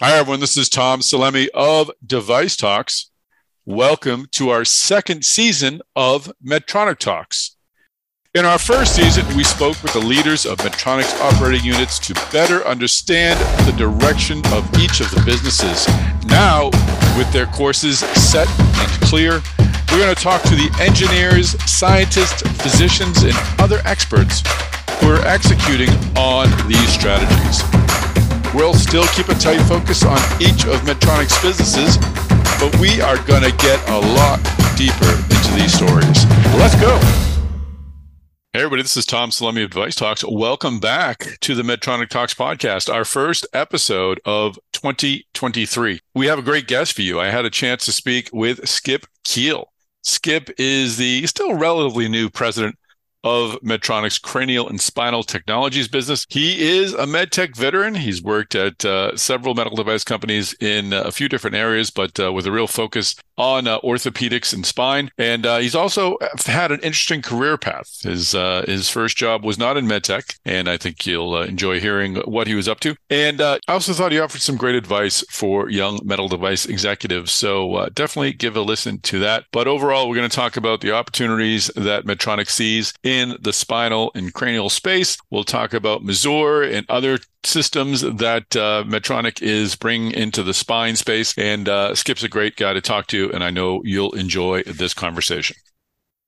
Hi, everyone. This is Tom Salemi of Device Talks. Welcome to our second season of Medtronic Talks. In our first season, we spoke with the leaders of Medtronic's operating units to better understand the direction of each of the businesses. Now, with their courses set and clear, we're going to talk to the engineers, scientists, physicians, and other experts who are executing on these strategies. We'll still keep a tight focus on each of Medtronic's businesses, but we are going to get a lot deeper into these stories. Let's go. Hey, everybody, this is Tom Salemi of Device Talks. Welcome back to the Medtronic Talks podcast, our first episode of 2023. We have a great guest for you. I had a chance to speak with Skip Kiil. Skip is the still relatively new president of Medtronic's cranial and spinal technologies business. He is a medtech veteran. He's worked at uh, several medical device companies in uh, a few different areas, but uh, with a real focus on uh, orthopedics and spine. And uh, he's also had an interesting career path. His his first job was not in medtech, and I think you'll enjoy hearing what he was up to. And I also thought he offered some great advice for young medical device executives. So definitely give a listen to that. But overall, we're going to talk about the opportunities that Medtronic sees in in the spinal and cranial space. We'll talk about Mazor and other systems that uh, Medtronic is bringing into the spine space. And uh, Skip's a great guy to talk to, and I know you'll enjoy this conversation.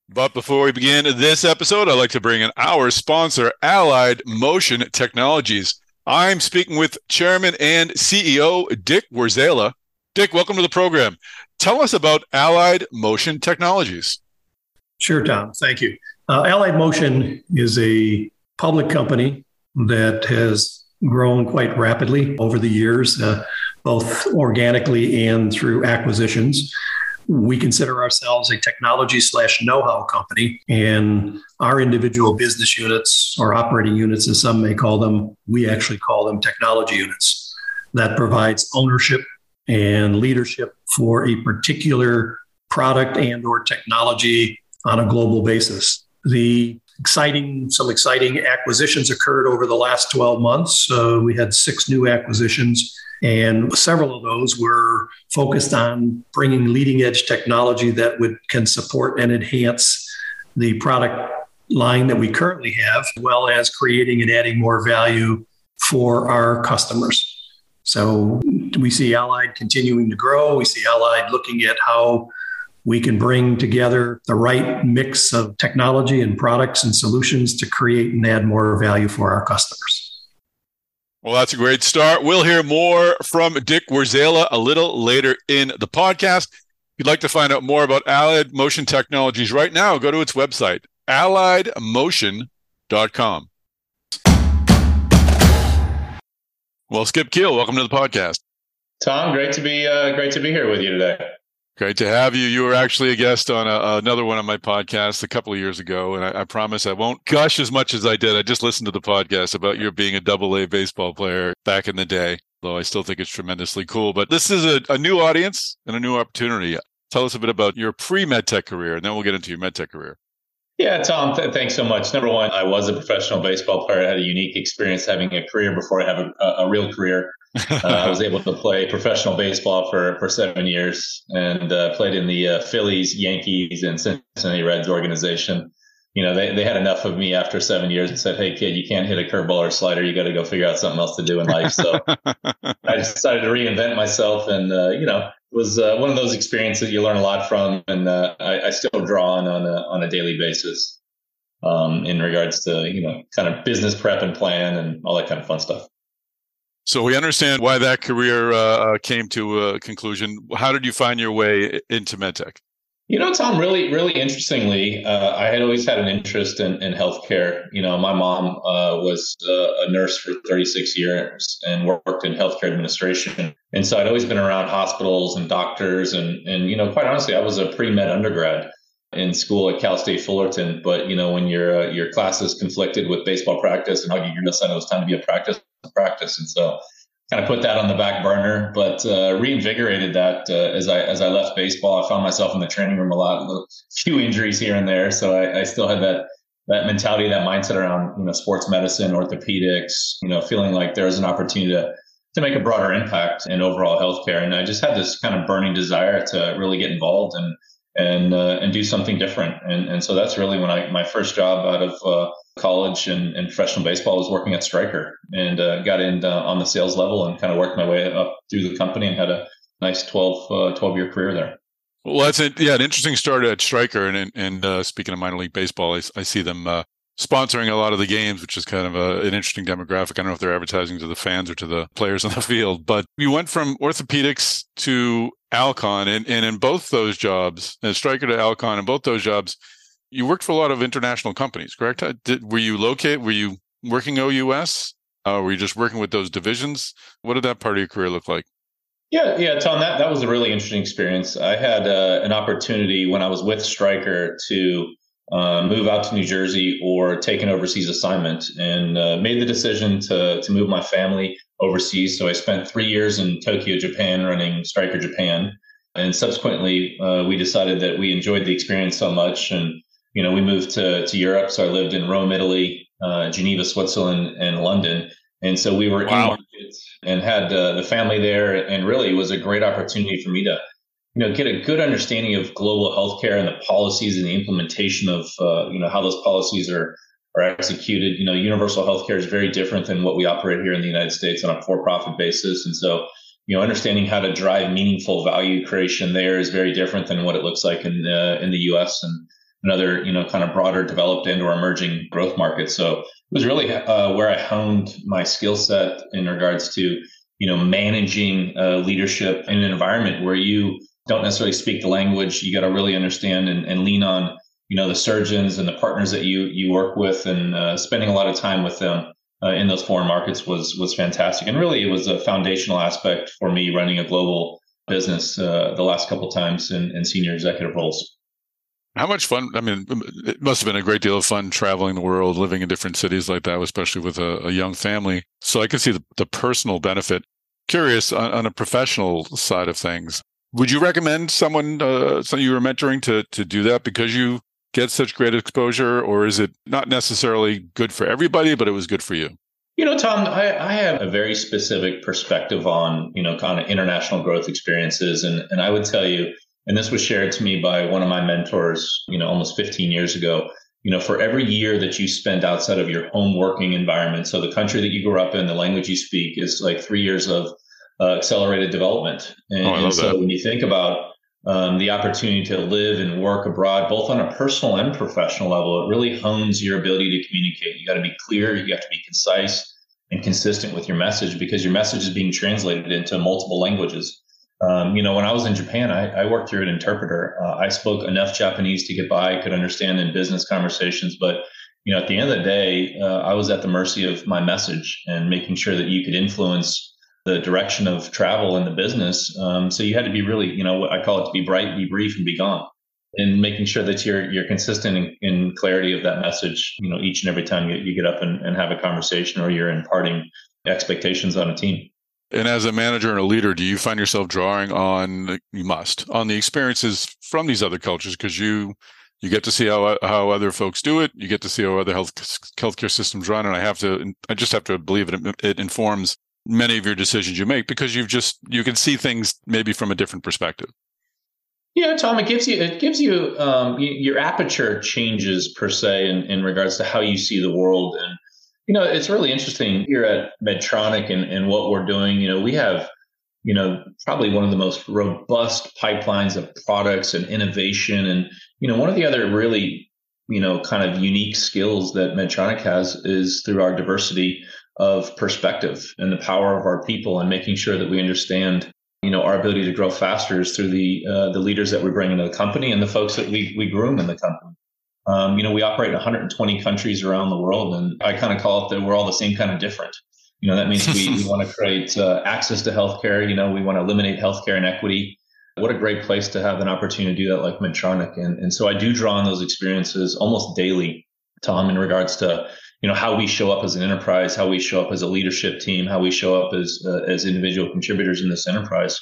But before we begin this episode, I'd like to bring in our sponsor, Allied Motion Technologies. I'm speaking with Chairman and CEO Dick Warzala. Dick, welcome to the program. Tell us about Allied Motion Technologies. Sure, Tom. Thank you. Uh, Allied Motion is a public company that has grown quite rapidly over the years, uh, both organically and through acquisitions. We consider ourselves a technology slash know how company, and our individual business units or operating units, as some may call them, we actually call them technology units. That provides ownership and leadership for a particular product and or technology on a global basis the exciting some exciting acquisitions occurred over the last 12 months. Uh, we had six new acquisitions and several of those were focused on bringing leading edge technology that would can support and enhance the product line that we currently have as well as creating and adding more value for our customers. So we see allied continuing to grow. We see allied looking at how we can bring together the right mix of technology and products and solutions to create and add more value for our customers. Well, that's a great start. We'll hear more from Dick Warzala a little later in the podcast. If you'd like to find out more about Allied Motion Technologies right now, go to its website, alliedmotion.com. Well, Skip Kiil, welcome to the podcast. Tom, great to be uh, great to be here with you today. Great to have you. You were actually a guest on a, another one of my podcasts a couple of years ago, and I, I, promise I won't gush as much as I did. I just listened to the podcast about your being a double A baseball player back in the day, though I still think it's tremendously cool. But this is a, a new audience and a new opportunity. Tell us a bit about your pre medtech career, and then we'll get into your medtech career. Yeah, Tom, th- thanks so much. Number one, I was a professional baseball player. I had a unique experience having a career before I have a, a real career. uh, I was able to play professional baseball for, for seven years and uh, played in the uh, Phillies, Yankees, and Cincinnati Reds organization. You know, they, they had enough of me after seven years and said, Hey, kid, you can't hit a curveball or slider. You got to go figure out something else to do in life. So I decided to reinvent myself. And, uh, you know, was uh, one of those experiences you learn a lot from. And uh, I, I, still draw on on a, on a daily basis um, in regards to, you know, kind of business prep and plan and all that kind of fun stuff. So we understand why that career uh, uh, came to a conclusion. How did you find your way into medtech? You know, Tom, really, really interestingly, uh, I had always had an interest in, in healthcare. You know, my mom uh, was uh, a nurse for 36 years and worked in healthcare administration. And so I'd always been around hospitals and doctors. And, and you know, quite honestly, I was a pre med undergrad in school at Cal State Fullerton. But, you know, when your, uh, your classes conflicted with baseball practice and hugging your decided it was time to be a practice practice. And so kind of put that on the back burner, but uh, reinvigorated that uh, as I as I left baseball. I found myself in the training room a lot, a few injuries here and there. So I, I still had that that mentality, that mindset around you know sports medicine, orthopedics. You know, feeling like there was an opportunity to to make a broader impact in overall healthcare. And I just had this kind of burning desire to really get involved and and uh, and do something different. And and so that's really when I my first job out of uh, college and, and, professional baseball was working at Stryker and uh, got in uh, on the sales level and kind of worked my way up through the company and had a nice 12, uh, 12 year career there. Well, that's it. Yeah, an interesting start at Stryker. And and uh, speaking of minor league baseball, I, I see them uh, sponsoring a lot of the games, which is kind of a, an interesting demographic. I don't know if they're advertising to the fans or to the players on the field, but you went from orthopedics to Alcon, and, and in both those jobs, and Stryker to Alcon, in both those jobs, you worked for a lot of international companies, correct? Uh, did, were you located? Were you working OUS? Uh, were you just working with those divisions? What did that part of your career look like? Yeah, yeah, Tom, that, that was a really interesting experience. I had uh, an opportunity when I was with Stryker to uh, move out to New Jersey or take an overseas assignment and uh, made the decision to, to move my family overseas. So I spent three years in Tokyo, Japan, running Stryker Japan. And subsequently, uh, we decided that we enjoyed the experience so much. And, you know, we moved to, to Europe. So I lived in Rome, Italy, uh, Geneva, Switzerland, and London. And so we were wow. in markets and had uh, the family there. And really, it was a great opportunity for me to, you know, get a good understanding of global healthcare and the policies and the implementation of, uh, you know, how those policies are are executed. You know, universal healthcare is very different than what we operate here in the United States on a for-profit basis, and so you know, understanding how to drive meaningful value creation there is very different than what it looks like in the in the U.S. and another, you know, kind of broader developed and or emerging growth markets. So it was really uh, where I honed my skill set in regards to, you know, managing uh, leadership in an environment where you don't necessarily speak the language. You got to really understand and, and, lean on, you know, the surgeons and the partners that you you work with, and uh, spending a lot of time with them uh, in those foreign markets was was fantastic. And really, it was a foundational aspect for me running a global business uh, the last couple times in, in senior executive roles. How much fun? I mean, it must have been a great deal of fun traveling the world, living in different cities like that, especially with a, a young family. So I can see the, the personal benefit. Curious on, on, a professional side of things, would you recommend someone, uh, someone you were mentoring, to to do that because you get such great exposure, or is it not necessarily good for everybody, but it was good for you? You know, Tom, I, I have a very specific perspective on you know kind of international growth experiences, and and I would tell you and this was shared to me by one of my mentors, you know, almost 15 years ago. You know, for every year that you spend outside of your home working environment, so the country that you grew up in, the language you speak is like three years of uh, accelerated development. And, oh, and so that. when you think about um, the opportunity to live and work abroad, both on a personal and professional level, it really hones your ability to communicate. You got to be clear, you have to be concise and consistent with your message because your message is being translated into multiple languages. Um, you know, when I was in Japan, I, I worked through an interpreter. Uh, I spoke enough Japanese to get by, could understand in business conversations, but you know, at the end of the day, uh, I was at the mercy of my message and making sure that you could influence the direction of travel in the business. Um, so you had to be really, you know, what I call it to be bright, be brief, and be gone, and making sure that you're you're consistent in, in clarity of that message. You know, each and every time you, you get up and, and have a conversation or you're imparting expectations on a team. And as a manager and a leader, do you find yourself drawing on you must on the experiences from these other cultures? Because you you get to see how how other folks do it, you get to see how other health healthcare systems run, and I have to I just have to believe it it informs many of your decisions you make because you've just you can see things maybe from a different perspective. Yeah, Tom, it gives you it gives you um, your aperture changes per se in, in regards to how you see the world and you know, it's really interesting here at Medtronic and, and what we're doing. You know, we have, you know, probably one of the most robust pipelines of products and innovation. And, you know, one of the other really, you know, kind of unique skills that Medtronic has is through our diversity of perspective and the power of our people and making sure that we understand you know our ability to grow faster is through the uh, the leaders that we bring into the company and the folks that we we groom in the company um, you know, we operate in 120 countries around the world, and I kind of call it that we're all the same kind of different. You know, that means we, we want to create uh, access to healthcare. You know, we want to eliminate healthcare inequity. What a great place to have an opportunity to do that, like Medtronic. And and so I do draw on those experiences almost daily, Tom, in regards to you know how we show up as an enterprise, how we show up as a leadership team, how we show up as uh, as individual contributors in this enterprise.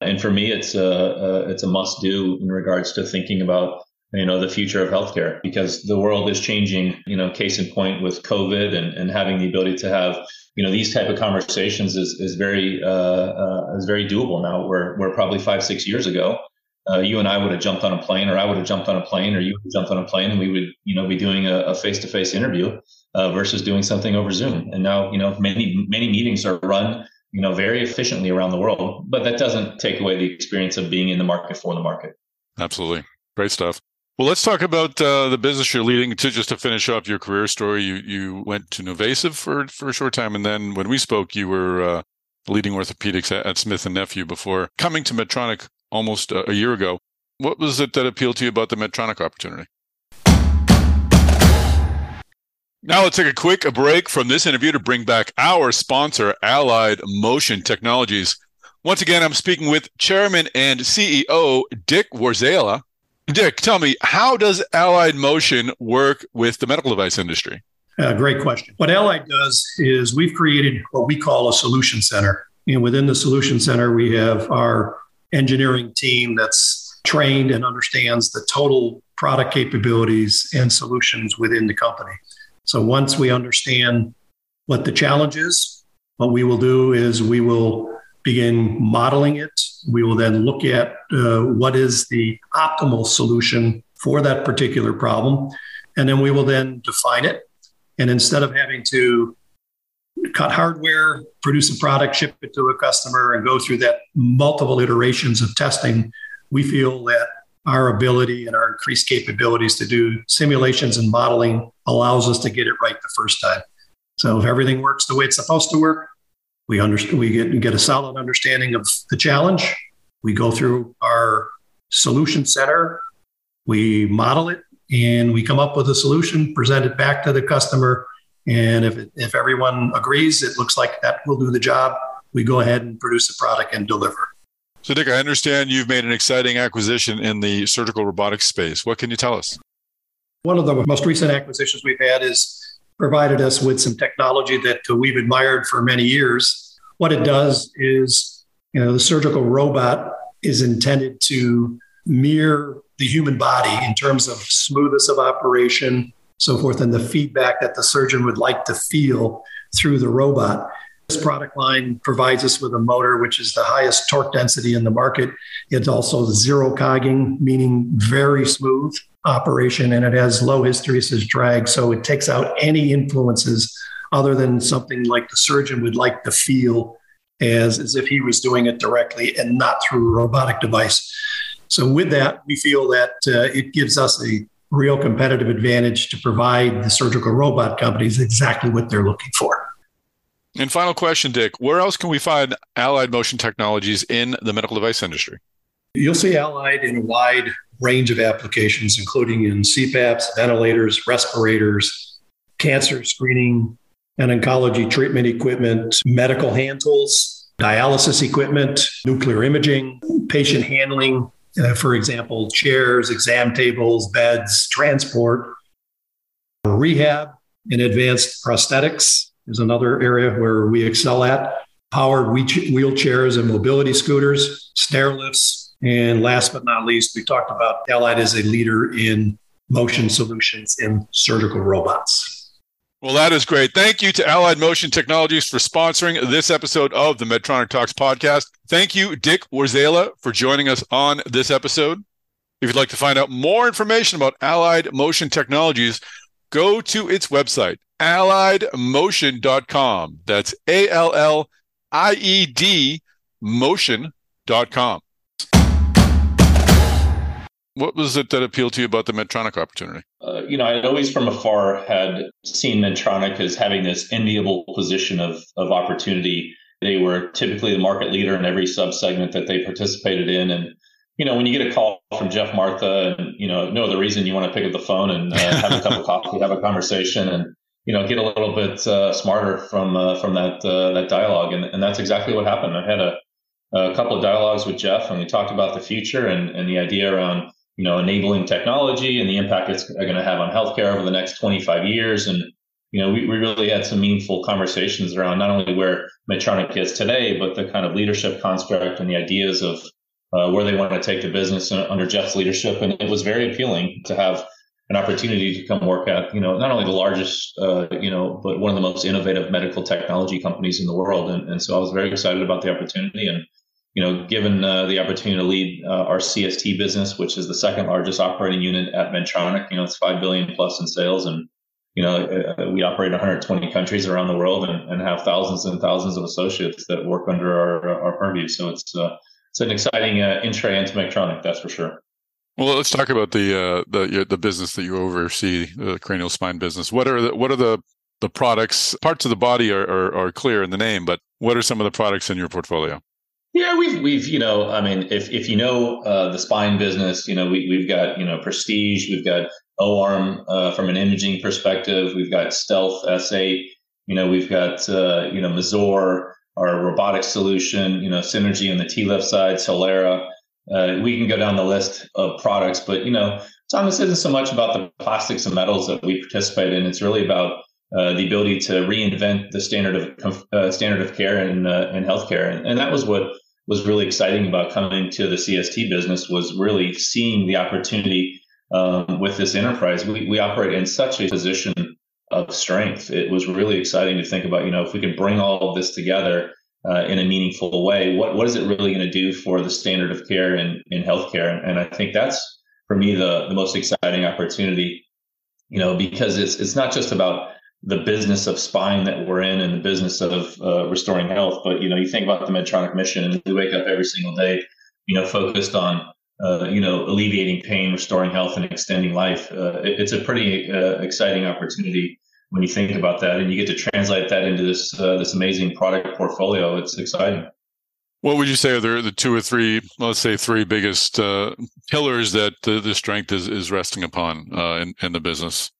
And for me, it's a, a it's a must do in regards to thinking about you know the future of healthcare because the world is changing you know case in point with covid and, and having the ability to have you know these type of conversations is is very uh, uh, is very doable now where where probably five six years ago uh, you and I would have jumped on a plane, or I would have jumped on a plane, or you would have jumped on a plane, and we would, you know, be doing a face to face interview uh, versus doing something over Zoom. And now, you know, many many meetings are run, you know, very efficiently around the world, but that doesn't take away the experience of being in the market for the market. Absolutely, great stuff. Well, let's talk about uh, the business you're leading. To just to finish off your career story, you you went to NuVasive for for a short time, and then when we spoke, you were uh, leading orthopedics at, at, Smith and Nephew before coming to Medtronic almost a, a year ago. What was it that appealed to you about the Medtronic opportunity? Now let's take a quick break from this interview to bring back our sponsor, Allied Motion Technologies. Once again, I'm speaking with Chairman and CEO Dick Warzala Dick, tell me, how does Allied Motion work with the medical device industry? Uh, great question. What Allied does is we've created what we call a solution center. And within the solution center, we have our engineering team that's trained and understands the total product capabilities and solutions within the company. So once we understand what the challenge is, what we will do is we will begin modeling it. We will then look at uh, what is the optimal solution for that particular problem. And then we will then define it. And instead of having to cut hardware, produce a product, ship it to a customer, and go through that multiple iterations of testing, we feel that our ability and our increased capabilities to do simulations and modeling allows us to get it right the first time. So if everything works the way it's supposed to work, we understand, we get, get a solid understanding of the challenge. We go through our solution center, we model it, and we come up with a solution, present it back to the customer. And if, it, if everyone agrees, it looks like that will do the job, we go ahead and produce the product and deliver. So, Dick, I understand you've made an exciting acquisition in the surgical robotics space. What can you tell us? One of the most recent acquisitions we've had is provided us with some technology that uh, we've admired for many years. What it does is, you know, the surgical robot is intended to mirror the human body in terms of smoothness of operation, so forth, and the feedback that the surgeon would like to feel through the robot. This product line provides us with a motor which is the highest torque density in the market. It's also zero cogging, meaning very smooth operation, and it has low hysteresis drag. So it takes out any influences other than something like the surgeon would like to feel as, as if he was doing it directly and not through a robotic device. So, with that, we feel that uh, it gives us a real competitive advantage to provide the surgical robot companies exactly what they're looking for. And final question, Dick, where else can we find Allied Motion Technologies in the medical device industry? You'll see Allied in a wide range of applications, including in CPAPs, ventilators, respirators, cancer screening and oncology treatment equipment, medical hand tools, dialysis equipment, nuclear imaging, patient handling, uh, for example, chairs, exam tables, beds, transport, rehab, and advanced prosthetics is another area where we excel at. Powered wheelchairs and mobility scooters, stair lifts, and last but not least, we talked about Allied as a leader in motion solutions in surgical robots. Well, that is great. Thank you to Allied Motion Technologies for sponsoring this episode of the Medtronic Talks podcast. Thank you, Dick Warzala, for joining us on this episode. If you'd like to find out more information about Allied Motion Technologies, go to its website, alliedmotion.com. That's A L L I E D motion.com. What was it that appealed to you about the Medtronic opportunity? Uh, you know, I always from afar had seen Medtronic as having this enviable position of, of opportunity. They were typically the market leader in every subsegment that they participated in. And, you know, when you get a call from Geoff Martha and, you know, no other reason you want to pick up the phone and uh, have a cup of coffee, have a conversation and, you know, get a little bit uh, smarter from uh, from that uh, that dialogue, and, and that's exactly what happened. I had a, a couple of dialogues with Geoff, and we talked about the future and, and the idea around you know enabling technology and the impact it's going to have on healthcare over the next 25 years, and you know, we, we really had some meaningful conversations around not only where Medtronic is today, but the kind of leadership construct and the ideas of uh, where they want to take the business under Geoff's leadership. And it was very appealing to have an opportunity to come work at, you know, not only the largest, uh, you know, but one of the most innovative medical technology companies in the world. And, and so I was very excited about the opportunity. And, you know, given uh, the opportunity to lead uh, our CST business, which is the second largest operating unit at Medtronic, you know, it's 5 billion plus in sales. And, you know, uh, we operate in 120 countries around the world and, and have thousands and thousands of associates that work under our, our purview. So it's, uh, it's an exciting uh, entry into Medtronic, that's for sure. Well, let's talk about the uh, the the business that you oversee, the cranial spine business. What are the what are the the products? Parts of the body are, are, are clear in the name, but what are some of the products in your portfolio? Yeah, we've we've you know, I mean, if if you know uh, the spine business, you know, we we've got you know Prestige, we've got O-arm uh, from an imaging perspective, we've got Stealth S8, you know, we've got uh, you know Mazor, our robotic solution, you know, Synergy on the T left side, Solera. Uh, we can go down the list of products, but you know, Thomas isn't so much about the plastics and metals that we participate in. It's really about uh, the ability to reinvent the standard of uh, standard of care in uh, in healthcare, and, and that was what was really exciting about coming to the CST business was really seeing the opportunity um, with this enterprise. We we operate in such a position of strength. It was really exciting to think about. You know, if we could bring all of this together uh, in a meaningful way. What what is it really going to do for the standard of care in in healthcare? And I think that's for me the the most exciting opportunity. You know, because it's it's not just about the business of spine that we're in and the business of uh, restoring health, but you know, you think about the Medtronic mission, and we wake up every single day, you know, focused on uh, you know, alleviating pain, restoring health, and extending life. Uh, it, it's a pretty uh, exciting opportunity when you think about that, and you get to translate that into this uh, this amazing product portfolio. It's exciting. What would you say are the, two or three, let's say three biggest uh, pillars that the, strength is, is resting upon uh, in, in the business?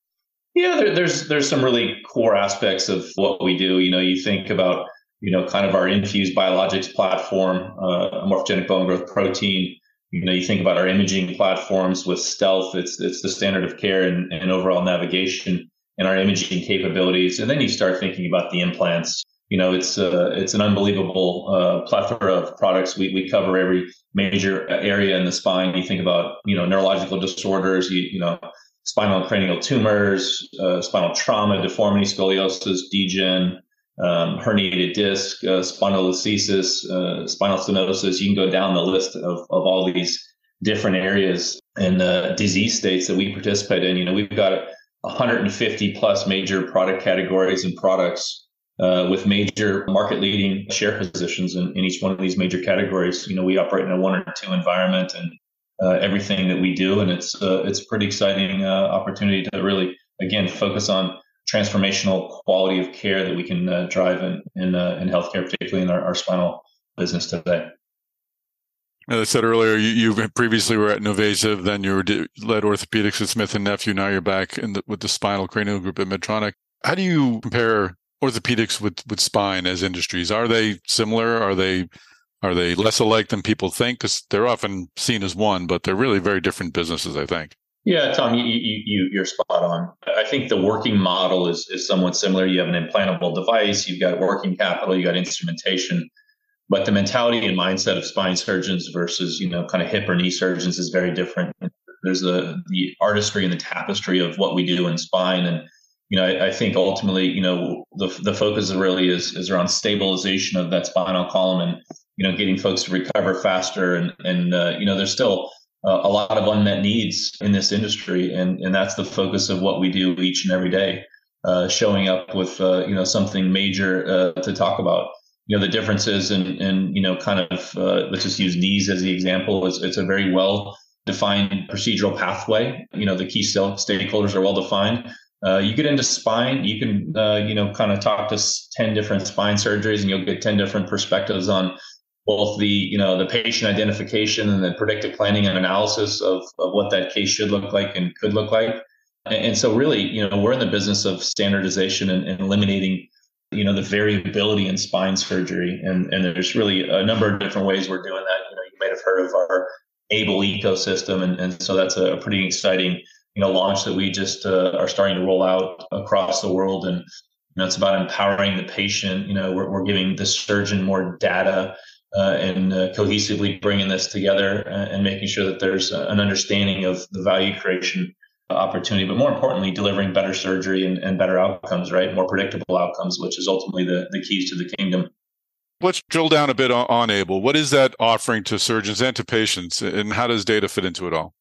Yeah, there, there's there's some really core aspects of what we do. You know, you think about you know kind of our infused biologics platform, uh, morphogenic bone growth protein. You know, you think about our imaging platforms with Stealth. It's it's the standard of care and, and overall navigation and our imaging capabilities. And then you start thinking about the implants. You know, it's uh, it's an unbelievable uh, plethora of products. We we cover every major area in the spine. You think about you know neurological disorders. You you know spinal and cranial tumors, uh, spinal trauma, deformity, scoliosis, degen, um, herniated disc, uh, spondylolisthesis, uh, spinal stenosis. You can go down the list of, of all these different areas and uh, disease states that we participate in. You know, we've got 150 plus major product categories and products uh, with major market leading share positions in, in, each one of these major categories. You know, we operate in a one or two environment and everything that we do, and it's uh, it's a pretty exciting uh, opportunity to really again focus on transformational quality of care that we can uh, drive in in, uh, in healthcare, particularly in our, our spinal business today. As I said earlier, you, you previously were at NuVasive, then you were led orthopedics at Smith and Nephew. Now you're back the, with the spinal cranial group at Medtronic. How do you compare orthopedics with with spine as industries? Are they similar? Are they are they less alike than people think? Because they're often seen as one, but they're really very different businesses. I think. Yeah, Tom, you, you, you're spot on. I think the working model is, is somewhat similar. You have an implantable device, you've got working capital, you got instrumentation but the mentality and mindset of spine surgeons versus you know kind of hip or knee surgeons is very different there's the the artistry and the tapestry of what we do in spine and you know I, I, think ultimately you know the the focus really is is around stabilization of that spinal column and you know getting folks to recover faster. And and uh, you know there's still uh, a lot of unmet needs in this industry. And and that's the focus of what we do each and every day uh, showing up with uh, you know something major uh, to talk about. You know the differences in, in you know kind of uh, let's just use knees as the example. It's, it's a very well defined procedural pathway. You know the key stakeholders are well defined uh, you get into spine you can uh, you know kind of talk to 10 different spine surgeries and you'll get 10 different perspectives on both the you know the patient identification and the predictive planning and analysis of, of what that case should look like and could look like. And, and so really you know we're in the business of standardization and, and eliminating you know the variability in spine surgery. And and there's really a number of different ways we're doing that. You know you might have heard of our AiBLE ecosystem and, and so that's a, pretty exciting you know launch that we just uh, are starting to roll out across the world and you know it's about empowering the patient you know we're, we're giving the surgeon more data uh, and uh, cohesively bringing this together and, and making sure that there's an understanding of the value creation opportunity, but more importantly, delivering better surgery and, and better outcomes, right? More predictable outcomes, which is ultimately the, the keys to the kingdom. Let's drill down a bit on, on AiBLE. What is that offering to surgeons and to patients, and how does data fit into it all?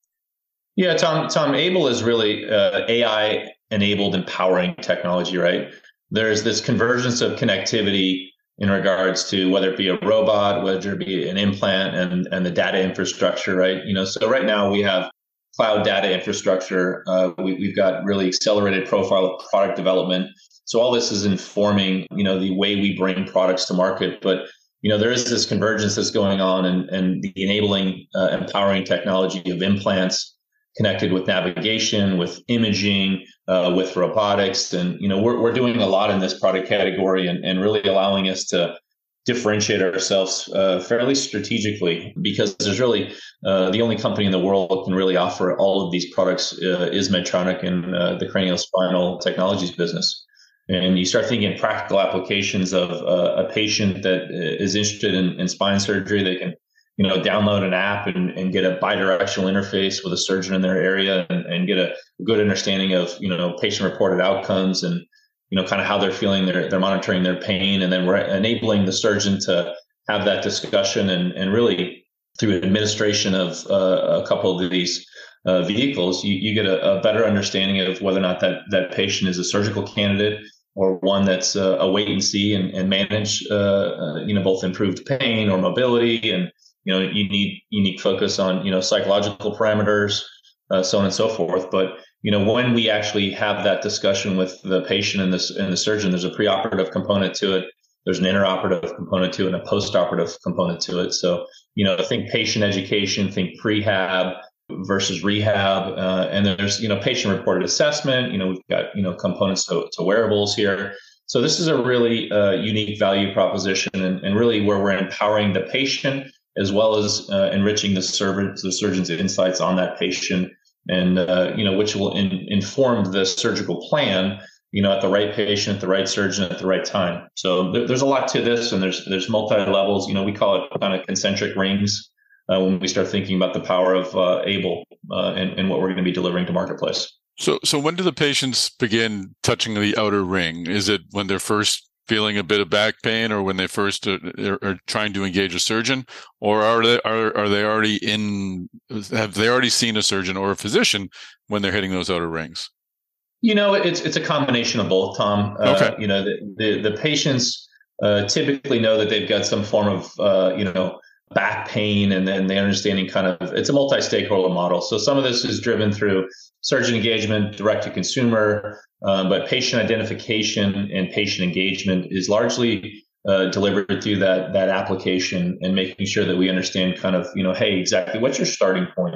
Yeah, Tom. Tom, AiBLE is really uh, AI enabled empowering technology, right? There's this convergence of connectivity in regards to whether it be a robot, whether it be an implant, and and the data infrastructure, right? You know, so right now we have cloud data infrastructure. Uh, we, have got really accelerated profile of product development. So all this is informing, you know, the way we bring products to market. But you know, there is this convergence that's going on, and and the enabling, uh, empowering technology of implants connected with navigation, with imaging, uh, with robotics, and you know, we're we're doing a lot in this product category, and and really allowing us to differentiate ourselves uh, fairly strategically because there's really uh, the only company in the world that can really offer all of these products uh, is Medtronic and uh, the cranial spinal technologies business. And you start thinking practical applications of uh, a patient that uh, interested in, in, spine surgery. They can, you know, download an app and, and get a bidirectional interface with a surgeon in their area and, and get a good understanding of, you know, patient reported outcomes and you know, kind of how they're feeling. They're they're monitoring their pain, and then we're enabling the surgeon to have that discussion and and really through administration of uh, a couple of these uh, vehicles, you, you get a, a, better understanding of whether or not that that patient is a surgical candidate or one that's uh, a wait and see and, and manage, uh, uh, you know, both improved pain or mobility, and you know, you need unique focus on you know psychological parameters, uh, so on and so forth. But you know, when we actually have that discussion with the patient and the, and the surgeon, there's a preoperative component to it. There's an intraoperative component to it and a postoperative component to it. So, you know, think patient education, think prehab versus rehab. Uh, and there's, you know, patient reported assessment. You know, we've got, you know, components to, to wearables here. So this is a really uh, unique value proposition and, and, really where we're empowering the patient as well as uh, enriching the, the surgeon's insights on that patient and uh, you know which will in, inform the surgical plan you know at the right patient at the right surgeon at the right time. So there, there's a lot to this and there's there's multi levels you know we call it kind of concentric rings uh, when we start thinking about the power of uh, AiBLE uh, and, and what we're going to be delivering to marketplace. So so when do the patients begin touching the outer ring? Is it when they're first feeling a bit of back pain or when they first are, are, trying to engage a surgeon? Or are they are, are they already in have they already seen a surgeon or a physician when they're hitting those outer rings? You know it's it's a combination of both tom. Uh, okay. you know the the, the patients uh, typically know that they've got some form of uh, you know back pain and then the understanding kind of it's a multi-stakeholder model so some of this is driven through surgeon engagement direct to consumer um, but patient identification and patient engagement is largely uh, delivered through that that application and making sure that we understand kind of you know hey exactly what's your starting point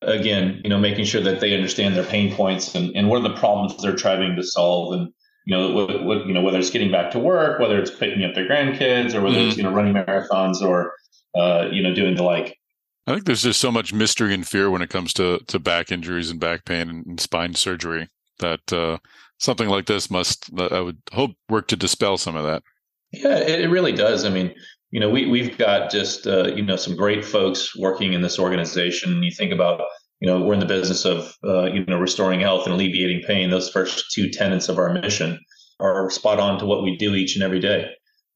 again you know making sure that they understand their pain points and, and what are the problems they're trying to solve and you know what, what you know whether it's getting back to work whether it's picking up their grandkids or whether mm-hmm. it's you know running marathons or uh, you know, doing the like. I think there's just so much mystery and fear when it comes to to back injuries and back pain and, and spine surgery that uh, something like this must, I would hope, work to dispel some of that. Yeah, it, it really does. I mean, you know, we we've got just uh, you know some great folks working in this organization. You think about you know we're in the business of uh, you know restoring health and alleviating pain. Those first two tenets of our mission are spot on to what we do each and every day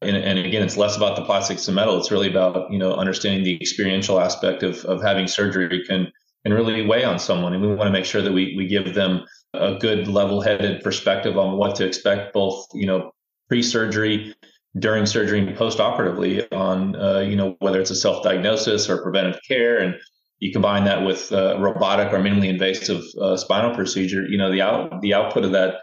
and, and, again, it's less about the plastics and metal. It's really about you know understanding the experiential aspect of of having surgery can and really weigh on someone. And we want to make sure that we we give them a good level headed perspective on what to expect, both you know pre surgery, during surgery, and post operatively on uh, you know whether it's a self diagnosis or preventive care and you combine that with uh, robotic or minimally invasive uh, spinal procedure, you know, the out the output of that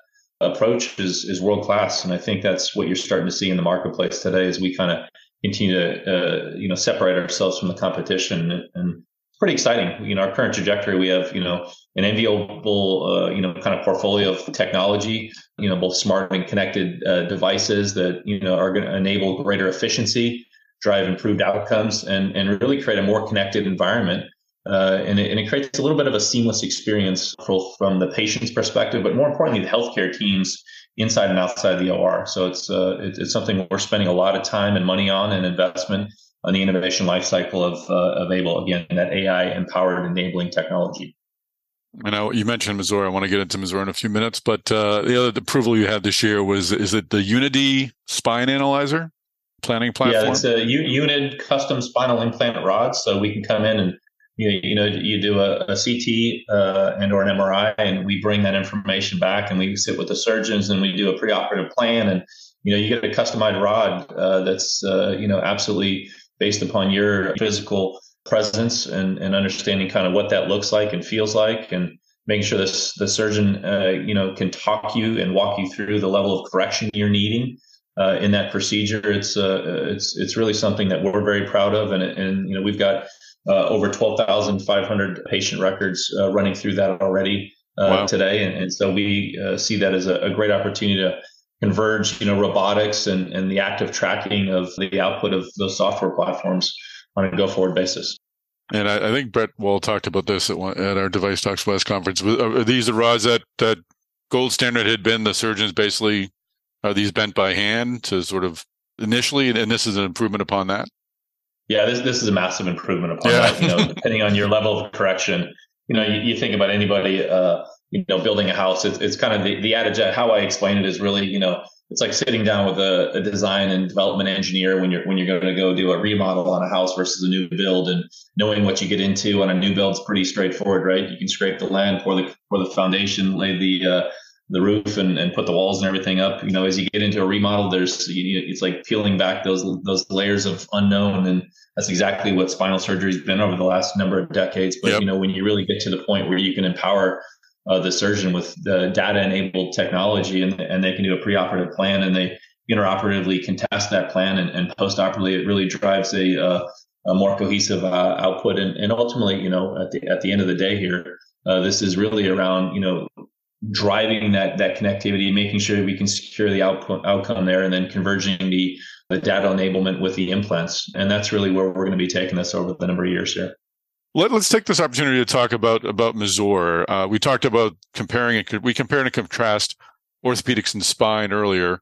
approach is is world class, and I think that's what you're starting to see in the marketplace today. As we kind of continue to uh, you know separate ourselves from the competition, and it's pretty exciting. You know, our current trajectory, we have you know an enviable uh, you know kind of portfolio of technology. You know, both smart and connected uh, devices that you know are going to enable greater efficiency, drive improved outcomes, and and really create a more connected environment uh, and, it, and, it, creates a little bit of a seamless experience from the patient's perspective, but more importantly, the healthcare teams inside and outside the OR. So it's, uh, it, it's something we're spending a lot of time and money on and investment on the innovation lifecycle of uh, of AiBLE. Again, that AI empowered enabling technology. I know you mentioned Mazor. I want to get into Mazor in a few minutes, but uh, the other approval you had this year was is it the UNiD Spine Analyzer planning platform? Yeah, it's a U- UNiD custom spinal implant rod, so we can come in and you, you know you do a, a CT uh, and or an MRI, and we bring that information back, and we sit with the surgeons, and we do a preoperative plan, and you know you get a customized rod uh, that's uh, you know absolutely based upon your physical presence and, and understanding kind of what that looks like and feels like and making sure this the surgeon uh, you know can talk you and walk you through the level of correction you're needing uh, in that procedure. It's uh, it's it's really something that we're very proud of and and you know we've got uh, over 12,500 patient records uh, running through that already uh, wow. today and, and, so we see that as a, a great opportunity to converge you know robotics and, and the active tracking of the output of those software platforms on a go forward basis. And I, I, think Brett Wall talked about this at, one, at our Device Talks West conference. Are these the rods that, that gold standard had been the surgeons basically, are these bent by hand to sort of initially, and this is an improvement upon that? Yeah, this, this is a massive improvement upon yeah. that. You know, depending on your level of correction, you know, you, you think about anybody, uh, you know, building a house, it's, it's kind of the, the adage, how I explain it is really, you know, it's like sitting down with a, a, design and development engineer when you're when you're going to go do a remodel on a house versus a new build and knowing what you get into on a new build is pretty straightforward right you can scrape the land pour the pour the foundation lay the uh, the roof and, and put the walls and everything up. You know as you get into a remodel there's you, it's like peeling back those those layers of unknown. And that's exactly what spinal surgery has been over the last number of decades. But yep. you know when you really get to the point where you can empower uh, the surgeon with the data enabled technology and, and they can do a preoperative plan and they intraoperatively can test that plan and, and post-operatively it really drives a, uh, a more cohesive uh, output. And, and ultimately you know at the at the end of the day here uh, this is really around you know driving that that connectivity making sure we can secure the output outcome there and then converging the the data enablement with the implants and that's really where we're going to be taking this over the number of years here let, us take this opportunity to talk about about Mazor. Uh, we talked about comparing it. We compared and contrast orthopedics and spine earlier.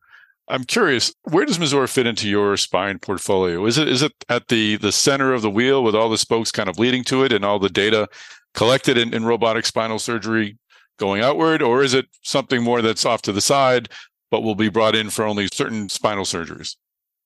I'm curious, where does Mazor fit into your spine portfolio? Is it is it at the the center of the wheel with all the spokes kind of leading to it and all the data collected in, in robotic spinal surgery going outward, or is it something more that's off to the side but will be brought in for only certain spinal surgeries?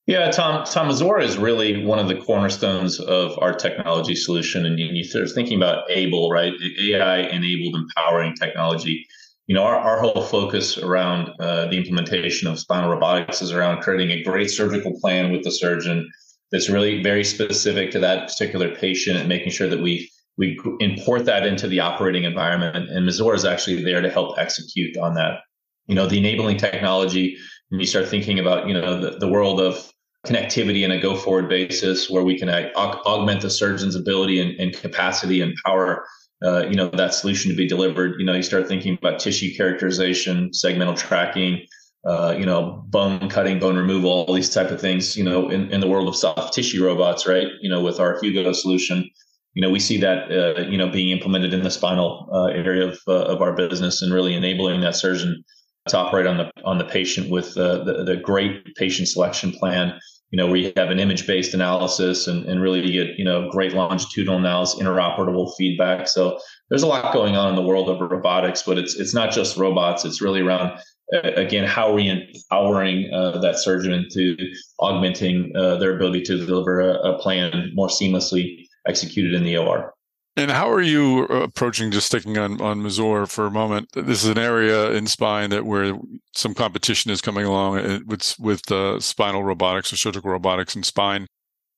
Yeah, Tom, Tom is really one of the cornerstones of our technology solution. And you, you thinking about AiBLE, right? AI enabled empowering technology. You know, our, our whole focus around uh, the implementation of spinal robotics is around creating a great surgical plan with the surgeon that's really very specific to that particular patient and making sure that we we import that into the operating environment. And Mazor is actually there to help execute on that. You know, the enabling technology, when you start thinking about, you know, the, the world of connectivity in a go forward basis where we can augment the surgeon's ability and, and capacity and power uh, you know that solution to be delivered you know you start thinking about tissue characterization segmental tracking uh, you know bone cutting bone removal all these type of things you know in, in the world of soft tissue robots right you know with our hugo solution you know we see that uh, you know being implemented in the spinal uh, area of, uh, of our business and really enabling that surgeon to operate on the on the patient with uh, the, the great patient selection plan you know, you have an image based analysis and, and really get, you know, great longitudinal analysis, interoperable feedback. So there's a lot going on in the world of robotics, but it's, it's not just robots. It's really around, uh, again, how are we empowering uh, that surgeon into augmenting uh, their ability to deliver a, a plan more seamlessly executed in the OR. And how are you approaching just sticking on on Mazor for a moment? This is an area in spine that where some competition is coming along uh, with with uh, spinal robotics or surgical robotics and spine.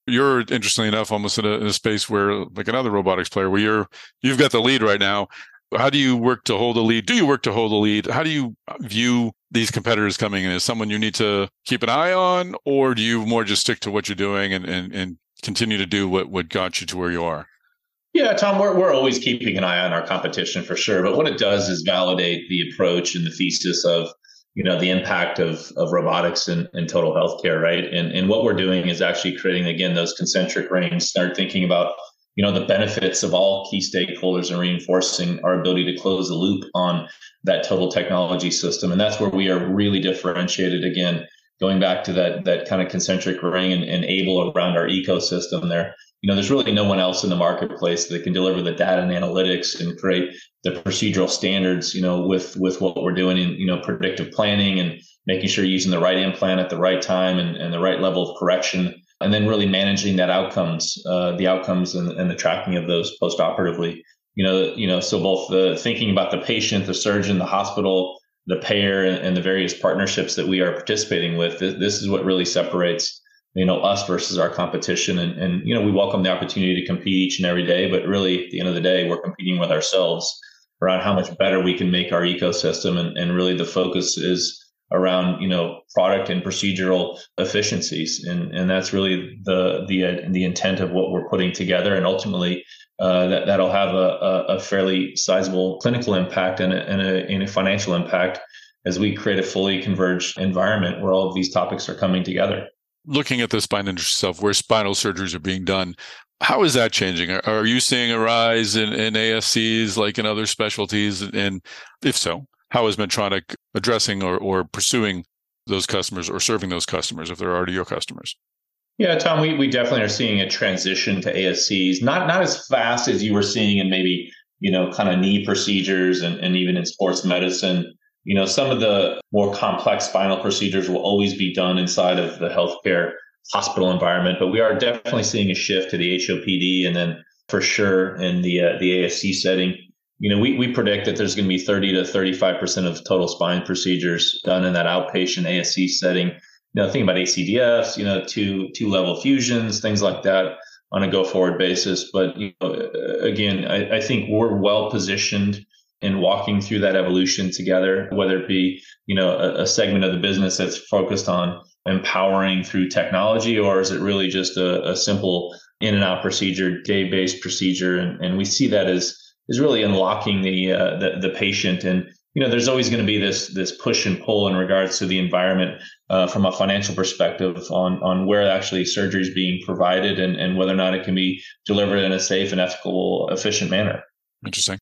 You're interestingly enough almost in a, in a space where like another robotics player where you're you've got the lead right now. How do you work to hold the lead? Do you work to hold the lead? How do you view these competitors coming in? As someone you need to keep an eye on, or do you more just stick to what you're doing and and, and continue to do what what got you to where you are? Yeah, Tom, we're, we're always keeping an eye on our competition for sure. But what it does is validate the approach and the thesis of, you know, the impact of, of robotics and, and total healthcare, right? And, and what we're doing is actually creating, again, those concentric rings, start thinking about, you know, the benefits of all key stakeholders and reinforcing our ability to close the loop on that total technology system. And that's where we are really differentiated again going back to that that kind of concentric ring and, and AiBLE around our ecosystem there you know there's really no one else in the marketplace that can deliver the data and analytics and create the procedural standards you know with with what we're doing in you know predictive planning and making sure you're using the right implant at the right time and, and the right level of correction and then really managing that outcomes uh, the outcomes and, and the tracking of those post-operatively. You know you know so both the thinking about the patient the surgeon the hospital the payer and the various partnerships that we are participating with. This is what really separates you know us versus our competition. And, and you know we welcome the opportunity to compete each and every day but really at the end of the day we're competing with ourselves around how much better we can make our ecosystem. And, and really the focus is around you know product and procedural efficiencies. And and that's really the the the intent of what we're putting together. And ultimately uh, that that'll have a, a, fairly sizable clinical impact and a, and a, and a financial impact as we create a fully converged environment where all of these topics are coming together. Looking at the spine industry itself, where spinal surgeries are being done, how is that changing? Are, are you seeing a rise in, in ASCs like in other specialties? And if so, how is Medtronic addressing or, or pursuing those customers or serving those customers if they're already your customers? Yeah, Tom, we, we definitely are seeing a transition to ASCs, not not as fast as you were seeing in maybe, you know, kind of knee procedures and, and even in sports medicine. You know, some of the more complex spinal procedures will always be done inside of the healthcare hospital environment, but we are definitely seeing a shift to the HOPD and then for sure in the uh, the ASC setting. You know, we, we predict that there's going to be 30 to 35% of total spine procedures done in that outpatient ASC setting you know, think about ACDFs, you know, two two level fusions, things like that on a go forward basis. But you know, again, I, I think we're well positioned in walking through that evolution together, whether it be you know a, a, segment of the business that's focused on empowering through technology, or is it really just a, a simple in and out procedure, day based procedure, and, and we see that as is really unlocking the, uh, the the patient and you know, there's always going to be this this push and pull in regards to the environment uh, from a financial perspective on on where actually surgery is being provided and, and whether or not it can be delivered in a safe and ethical, efficient manner. Interesting.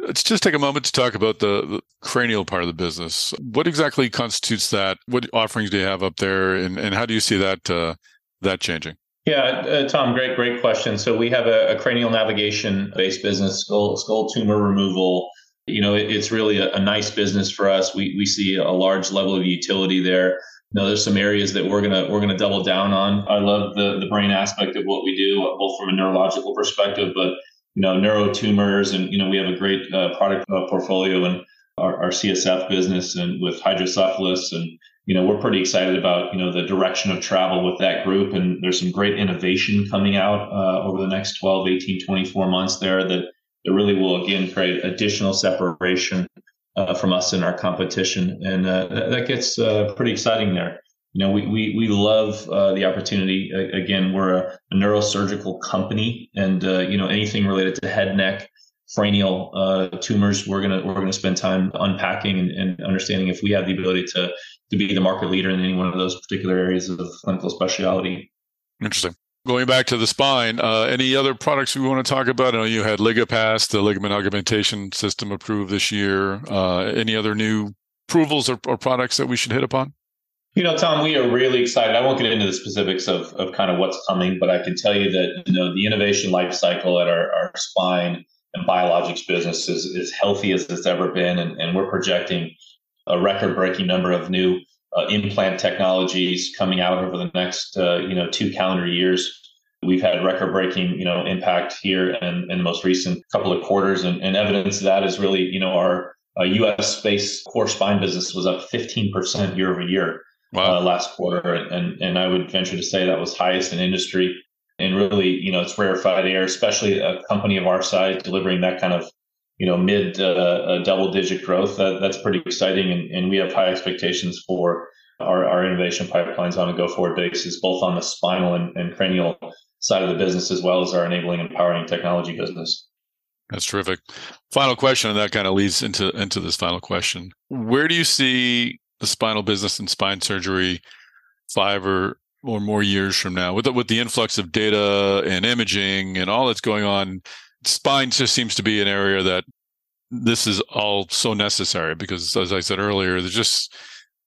Let's just take a moment to talk about the, the, cranial part of the business. What exactly constitutes that? What offerings do you have up there, and, and how do you see that uh, that changing? Yeah, uh, Tom, great, great question. So we have a, a cranial navigation based business, skull, skull tumor removal, you know, it, it's really a, a, nice business for us. We we see a large level of utility there. You know, there's some areas that we're gonna we're gonna double down on. I love the the brain aspect of what we do, both from a neurological perspective, but you know, neurotumors, and you know, we have a great uh, product uh, portfolio and our, our CSF business and with hydrocephalus and you know we're pretty excited about you know the direction of travel with that group and there's some great innovation coming out uh, over the next 12 18 24 months there that it really will again create additional separation uh, from us and our competition, and uh, that, gets uh, pretty exciting there. You know, we we we love uh, the opportunity. again, we're a, a, neurosurgical company, and you know anything related to head, neck, cranial uh, tumors, we're gonna we're gonna spend time unpacking and, and understanding if we have the ability to to be the market leader in any one of those particular areas of clinical specialty. Interesting. Going back to the spine, uh, any other products we want to talk about? I know you had Ligapass, the ligament augmentation system approved this year. Uh, any other new approvals or, or, products that we should hit upon? You know, Tom, we are really excited. I won't get into the specifics of, of kind of what's coming, but I can tell you that you know the innovation life cycle at our, our spine and biologics business is as healthy as it's ever been, and, and we're projecting a record-breaking number of new uh, implant technologies coming out over the next uh, you know two calendar years. We've had record-breaking you know impact here in, in the most recent couple of quarters, and, and evidence of that is really you know our uh, U.S. space core spine business was up 15% year over year wow. Uh, last quarter, and and I would venture to say that was highest in industry. And really, you know, it's rarefied air, especially a company of our size delivering that kind of you know mid uh, uh, double digit growth. That, that's pretty exciting, and, and we have high expectations for our, our innovation pipelines on a go forward basis, both on the spinal and, and cranial side of the business as well as our enabling and empowering technology business. That's terrific. Final question, and that kind of leads into into this final question. Where do you see the spinal business and spine surgery five or or more years from now, with the, with the influx of data and imaging and all that's going on spine just seems to be an area that this is all so necessary because, as I said earlier, there's just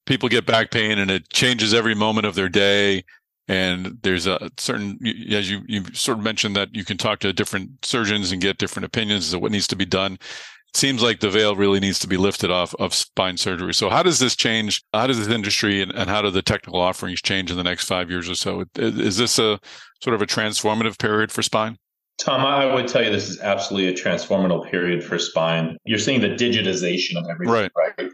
people get back pain and it changes every moment of their day. And there's a certain, as you, you sort of mentioned that you can talk to different surgeons and get different opinions of what needs to be done. It seems like the veil really needs to be lifted off of spine surgery. So how does this change? How does this industry and, and how do the technical offerings change in the next five years or so? Is this a sort of a transformative period for spine? Tom, I would tell you this is absolutely a transformative period for spine. You're seeing the digitization of everything, right? right?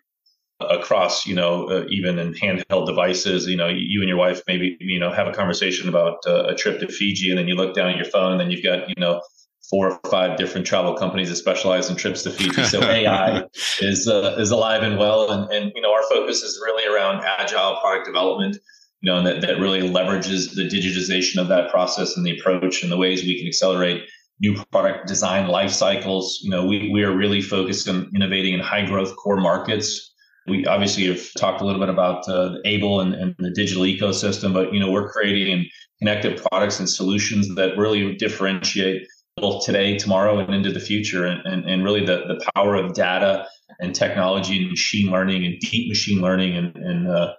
Across, you know, uh, even in handheld devices, you know, you and your wife maybe, you know, have a conversation about uh, a trip to Fiji, and then you look down at your phone, and then you've got, you know, four or five different travel companies that specialize in trips to Fiji. So AI is uh, is alive and well, and and you know, our focus is really around agile product development you know, and that, that really leverages the digitization of that process and the approach and the ways we can accelerate new product design life cycles. You know, we, we are really focused on innovating in high growth core markets. We obviously have talked a little bit about uh, AiBLE and, and the digital ecosystem, but, you know, we're creating connected products and solutions that really differentiate both today, tomorrow, and into the future. And, and, and really the, the power of data and technology and machine learning and deep machine learning and, and uh,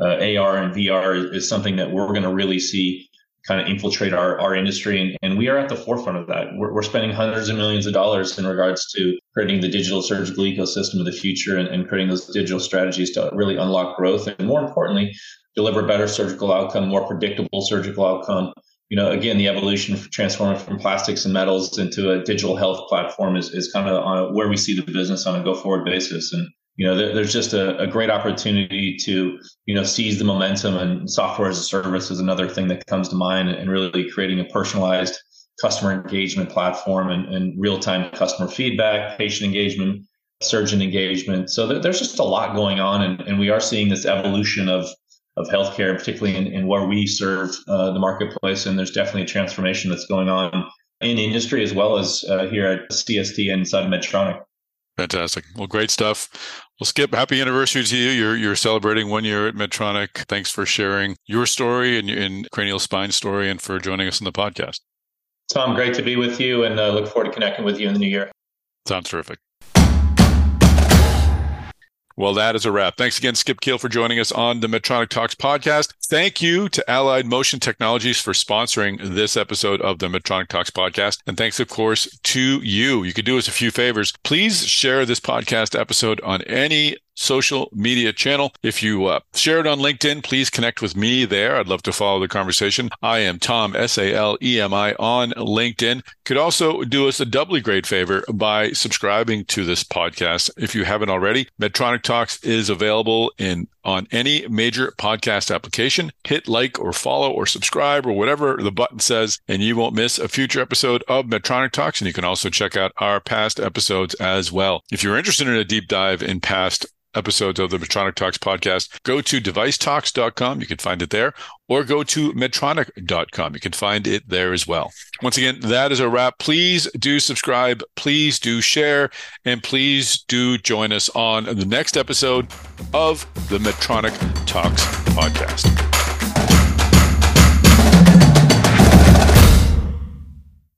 uh, AR and VR is, something that we're going to really see kind of infiltrate our, our industry. And, and we are at the forefront of that. We're, we're spending hundreds of millions of dollars in regards to creating the digital surgical ecosystem of the future and, and creating those digital strategies to really unlock growth. And more importantly, deliver better surgical outcome, more predictable surgical outcome. You know, again, the evolution of transforming from plastics and metals into a digital health platform is, is kind of where we see the business on a go forward basis. And you know, there's just a, a, great opportunity to, you know, seize the momentum and software as a service is another thing that comes to mind and really creating a personalized customer engagement platform and, and real-time customer feedback, patient engagement, surgeon engagement. So there's just a lot going on and, and we are seeing this evolution of, of healthcare, particularly in, in where we serve uh, the marketplace. And there's definitely a transformation that's going on in industry as well as uh, here at CST and inside Medtronic. Fantastic. Well, great stuff. Well, Skip, happy anniversary to you. You're you're celebrating one year at Medtronic. Thanks for sharing your story and, and cranial spine story, and for joining us on the podcast. Tom, great to be with you, and uh, look forward to connecting with you in the new year. Sounds terrific. Well, that is a wrap. Thanks again, Skip Kiil, for joining us on the Medtronic Talks podcast. Thank you to Allied Motion Technologies for sponsoring this episode of the Medtronic Talks podcast. And thanks, of course, to you. You could do us a few favors. Please share this podcast episode on any social media channel. If you uh, share it on LinkedIn, please connect with me there. I'd love to follow the conversation. I am Tom, S A L E M I, on LinkedIn. Could also do us a doubly great favor by subscribing to this podcast if you haven't already. Medtronic Talks is available in on any major podcast application. Hit like or follow or subscribe or whatever the button says, and you won't miss a future episode of Medtronic Talks. And you can also check out our past episodes as well. If you're interested in a deep dive in past episodes of the Medtronic Talks podcast, go to devicetalks.com. You can find it there, or go to medtronic.com. You can find it there as well. Once again, that is a wrap. Please do subscribe. Please do share. And please do join us on the next episode of the Medtronic Talks podcast.